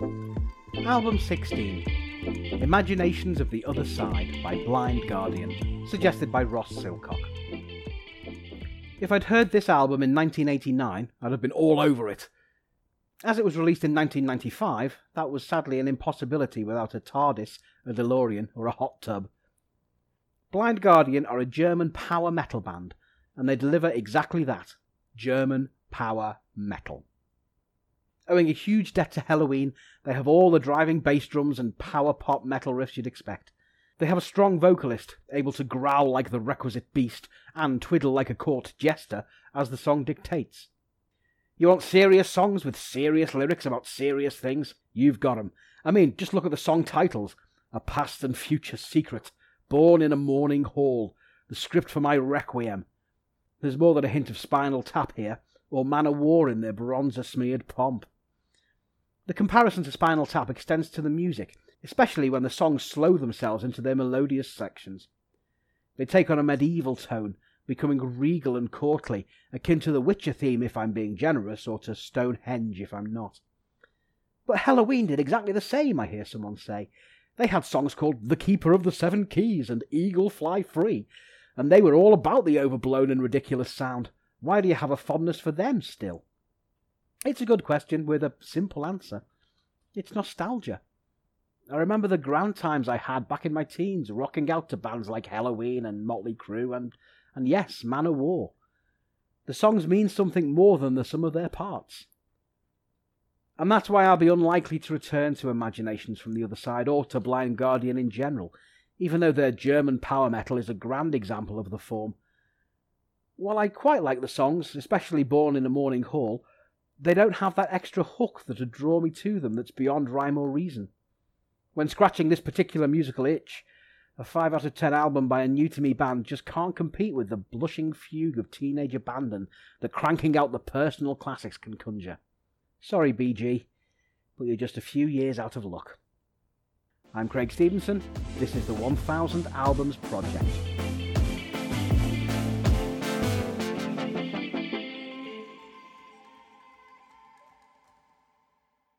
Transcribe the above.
Album 16 Imaginations of the Other Side by Blind Guardian, suggested by Ross Silcock. If I'd heard this album in 1989, I'd have been all over it. As it was released in 1995, that was sadly an impossibility without a TARDIS, a DeLorean, or a hot tub. Blind Guardian are a German power metal band, and they deliver exactly that German power metal. Owing a huge debt to Helloween, they have all the driving bass drums and power pop metal riffs you'd expect. They have a strong vocalist, able to growl like the requisite beast and twiddle like a court jester, as the song dictates. You want serious songs with serious lyrics about serious things? You've got 'em. I mean, just look at the song titles A Past and Future Secret, Born in a Mourning Hall, the script for my Requiem. There's more than a hint of Spinal Tap here, or Manowar in their bronzer smeared pomp. The comparison to Spinal Tap extends to the music, especially when the songs slow themselves into their melodious sections. They take on a medieval tone, becoming regal and courtly, akin to the Witcher theme if I'm being generous, or to Stonehenge if I'm not. But Helloween did exactly the same, I hear someone say. They had songs called The Keeper of the Seven Keys and Eagle Fly Free, and they were all about the overblown and ridiculous sound. Why do you have a fondness for them still? It's a good question with a simple answer. It's nostalgia. I remember the grand times I had back in my teens, rocking out to bands like Helloween and Motley Crue and, and yes, Manowar. The songs mean something more than the sum of their parts. And that's why I'll be unlikely to return to Imaginations from the Other Side or to Blind Guardian in general, even though their German power metal is a grand example of the form. While I quite like the songs, especially Born in a Mourning Hall, they don't have that extra hook that'd draw me to them that's beyond rhyme or reason. When scratching this particular musical itch, a 5 out of 10 album by a new to me band just can't compete with the blushing fugue of teenage abandon that cranking out the personal classics can conjure. Sorry, BG, but you're just a few years out of luck. I'm Craig Stevenson. This is the 1000 Albums Project.